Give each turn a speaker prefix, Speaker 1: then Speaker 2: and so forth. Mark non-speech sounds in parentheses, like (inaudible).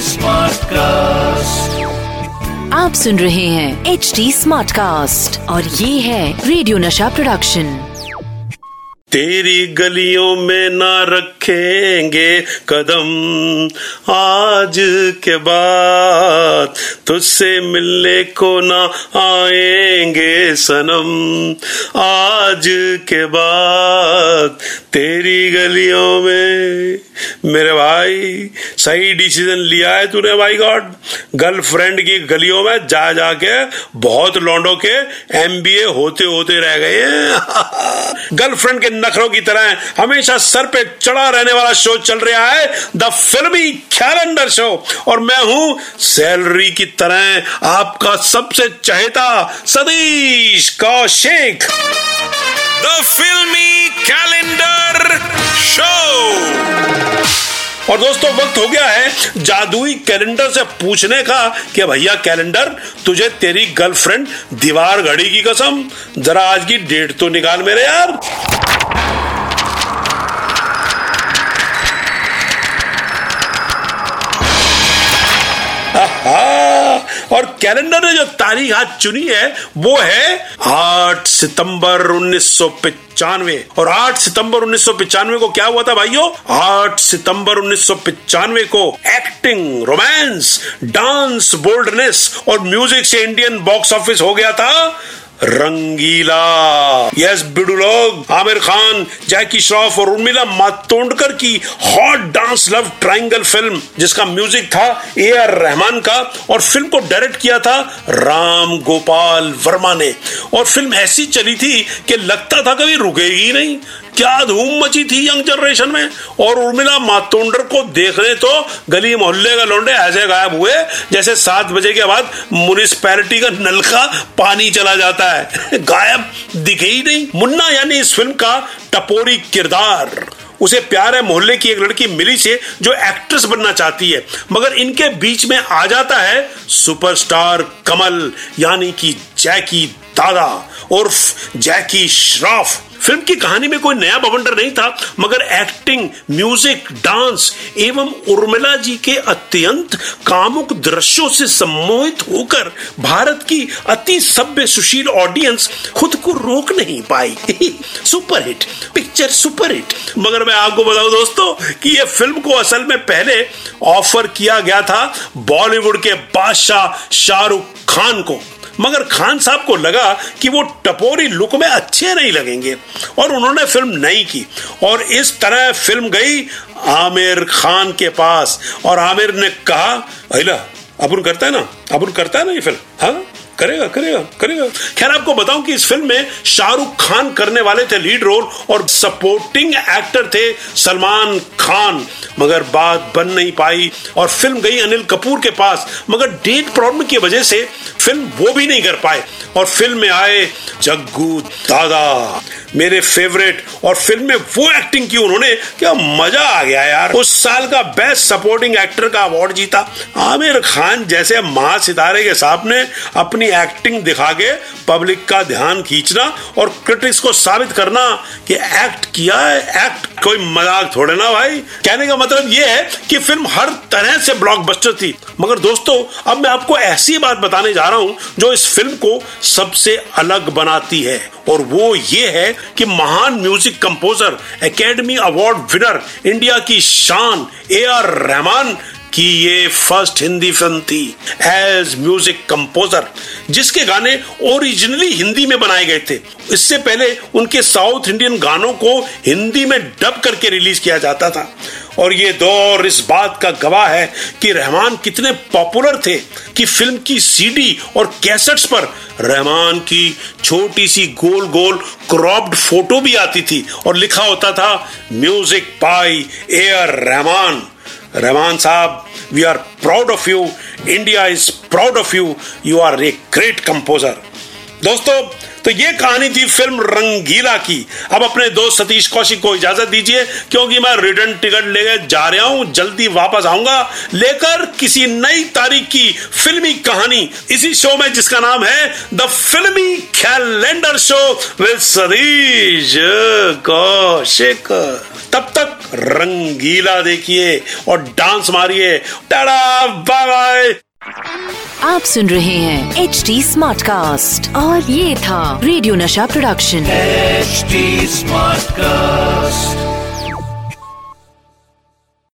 Speaker 1: Smart cast
Speaker 2: आप सुन रहे हैं एच डी स्मार्ट कास्ट और ये है रेडियो नशा प्रोडक्शन
Speaker 3: तेरी गलियों में ना रखेंगे कदम। आज के बाद तुझसे मिलने को ना आएँगे सनम। आज के बाद तेरी गलियों में मेरे भाई, सही डिसीज़न लिया है तूने भाई गॉड। गर्लफ्रेंड की गलियों में जा जाके बहुत लौंडों के एमबीए होते होते रह गए हैं। (laughs) गर्लफ्रेंड के नखरों की तरह हमेशा सर पे चढ़ा रहने वाला शो चल रहा है द फिल्मी कैलेंडर शो और मैं हूँ सैलरी की तरह आपका सबसे चहेता Satish Kaushik.
Speaker 4: The filmi calendar show
Speaker 3: और दोस्तों, वक्त हो गया है जादुई कैलेंडर से पूछने का कि भैया कैलेंडर तुझे तेरी गर्लफ्रेंड दीवार घड़ी की कसम, जरा आज की डेट तो निकाल मेरे यार। और कैलेंडर ने जो तारीख आज चुनी है, वो है 8 सितंबर उन्नीस सौ पंचानवे। और 8 सितंबर उन्नीस को क्या हुआ था भाइयों? 8 सितंबर उन्नीस को एक्टिंग रोमांस डांस बोल्डनेस और म्यूज़िक से इंडियन बॉक्स ऑफ़िस हो गया था। रंगीला। यस लोग, आमिर खान, जैकी श्रॉफ और उर्मिला मातोंडकर की hot dance love triangle film जिसका म्यूज़िक था ए आर रहमान का और फ़िल्म को डायरेक्ट किया था राम गोपाल वर्मा ने। और फ़िल्म ऐसी चली थी कि लगता था कभी रुकेगी नहीं। क्या धूम मची थी यंग जनरेशन में? और उर्मिला मातोंडर को देखने तो गली मोहल्ले का लौंडे ऐसे गायब हुए, जैसे सात बजे के बाद म्यूनिसपैलिटी का नलका पानी चला जाता है। (laughs) गायब दिखे ही नहीं। मुन्ना यानी इस फ़िल्म का टपोरी किरदार। उसे प्यार है मोहल्ले की एक लड़की मिली से जो एक्ट्रेस बनना चाहती है। मगर इनके बीच में आ जाता है सुपरस्टार कमल, यानी कि जैकी दादा उर्फ़ जैकी श्रॉफ। फ़िल्म की कहानी में कोई नया बवंडर नहीं था, मगर एक्टिंग म्यूज़िक डांस एवं उर्मिला जी के अत्यंत कामुक दृश्यों से सम्मोहित होकर भारत की अति सभ्य सुशील ऑडियंस खुद को रोक नहीं पाई। Super hit picture super hit मगर मैं आपको बताऊँ दोस्तों कि यह फ़िल्म को असल में पहले ऑफ़र किया गया था बॉलीवुड के बादशाह शाहरुख खान को। मगर खान साहब को लगा कि वो टपोरी लुक में अच्छे नहीं लगेंगे। और उन्होंने फ़िल्म नहीं की। और इस तरह फ़िल्म गई आमिर खान के पास। और आमिर ने कहा अला अबुल करता है ना? अबुल करता है ना ये फ़िल्म? हाँ? करेगा करेगा करेगा। खैर, आपको बताऊँ कि इस फ़िल्म में शाहरुख खान करने वाले थे लीड रोल और सपोर्टिंग एक्टर थे सलमान खान। मगर बात बन नहीं पाई और फ़िल्म गई अनिल कपूर के पास। मगर डेट प्रॉब्लम की वजह से फ़िल्म वो भी नहीं कर पाए और फ़िल्म में आए जग्गू दादा। मेरे फेवरेट और फ़िल्म में वो एक्टिंग की उन्होंने, क्या मज़ा आ गया यार। उस साल का बेस्ट सपोर्टिंग एक्टर का अवार्ड जीता। आमिर खान जैसे महा सितारे के सामने अपनी एक्टिंग दिखा के पब्लिक का ध्यान खींचना और क्रिटिक्स को साबित करना कि एक्ट किया है एक्ट कोई मज़ाक थोड़े ना भाई। कहने का मतलब ये है कि फ़िल्म हर तरह से ब्लॉकबस्टर थी। मगर दोस्तों, अब मैं आपको ऐसी बात बताने जा रहा हूँ जो इस फ़िल्म को सबसे अलग बनाती है। और वो ये है कि महान music composer academy award winner India की शान ए आर रहमान कि ये फ़र्स्ट हिंदी फ़िल्म थी एज म्यूज़िक कंपोजर, जिसके गाने ओरिजिनली हिंदी में बनाए गए थे। इससे पहले उनके साउथ इंडियन गानों को हिंदी में डब करके रिलीज़ किया जाता था। और ये दौर इस बात का गवाह है कि रहमान कितने पॉपुलर थे कि फ़िल्म की सीडी और कैसेट्स पर रहमान की छोटी सी गोल गोल क्रॉप्ड फ़ोटो भी आती थी और लिखा होता था, music by A R Rahman. Rahman साहब we are proud of you India is proud of you you are a great composer दोस्तों तो ये कहानी थी फ़िल्म रंगीला की। अब अपने दोस्त सतीश कौशिक को इजाज़त दीजिए, क्योंकि मैं रिटर्न टिकट लेकर जा रहा हूँ, जल्दी वापस आऊँगा। लेकर किसी नई तारीख की फिल्मी कहानी। इसी शो में जिसका नाम है the filmi calendar show with Satish Kaushik. तब तक रंगीला देखिए और डांस मारिए। टाटा बाय बाय
Speaker 2: आप सुन रहे हैं एच डी स्मार्ट कास्ट और ये था रेडियो नशा प्रोडक्शन।
Speaker 1: H smart Smartcast.